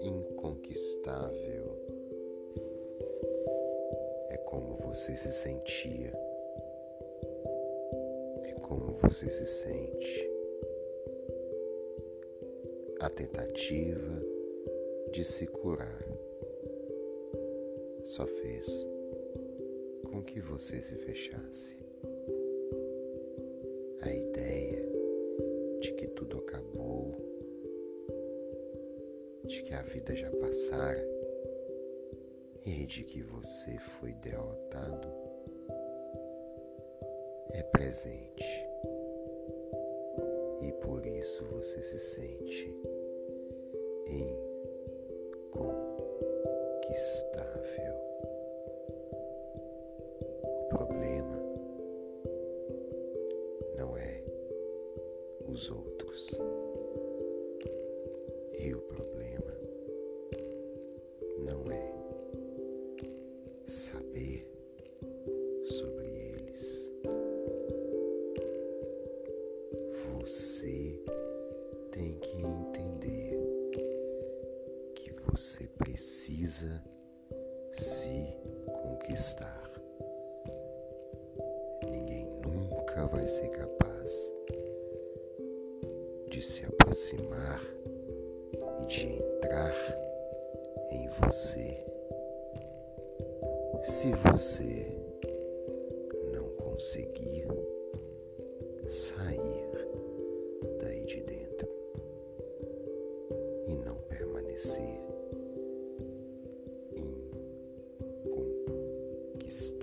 Inconquistável é como você se sentia, é como você se sente. A tentativa de se curar só fez com que você se fechasse. De que a vida já passara e de que você foi derrotado é presente. E por isso você se sente inconquistável. O problema não é os outros. E o problema não é saber sobre eles. Você tem que entender que você precisa se conquistar. Ninguém nunca vai ser capaz de se aproximar e de entrar em você se você não conseguir sair daí de dentro e não permanecer inconquistável.